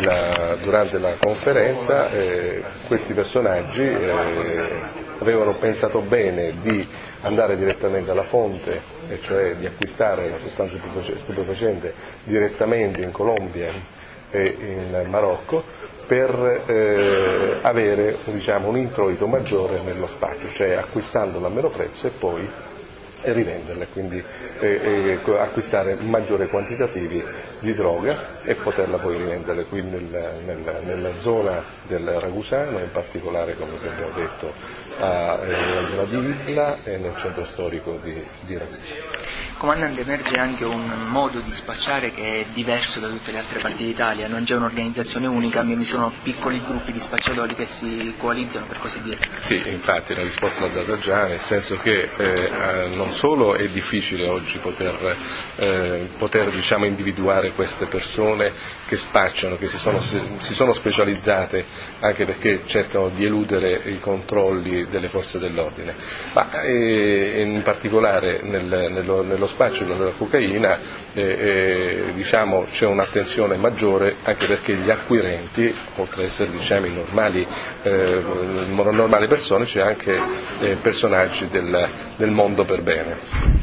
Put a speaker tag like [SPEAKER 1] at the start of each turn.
[SPEAKER 1] la, durante la conferenza eh, questi personaggi eh, avevano pensato bene di andare direttamente alla fonte, e cioè di acquistare la sostanza stupefacente direttamente in Colombia e in Marocco per eh, avere diciamo, un introito maggiore nello spaccio, cioè acquistandola a meno prezzo e poi e rivenderle, quindi eh, eh, acquistare maggiori quantitativi di droga e poterla poi rivendere qui nel, nel, nella zona del Ragusano, in particolare come abbiamo detto a, eh, nella zona di Ibla e nel centro storico di, di Ragusa.
[SPEAKER 2] Comandante, emerge anche un modo di spacciare che è diverso da tutte le altre parti d'Italia, non c'è un'organizzazione unica, mi sono piccoli gruppi di spacciatori che si coalizzano per così dire.
[SPEAKER 1] Sì, infatti la risposta l'ha data già, nel senso che eh, non solo è difficile oggi poter, eh, poter diciamo, individuare queste persone che spacciano, che si sono, si sono, specializzate anche perché cercano di eludere i controlli delle forze dell'ordine, ma eh, in particolare nel, nello, nello spaccio della cocaina eh, eh, diciamo, c'è un'attenzione maggiore anche perché gli acquirenti, oltre ad essere diciamo, normali, eh, normali, persone, c'è anche eh, personaggi del, del mondo per bene.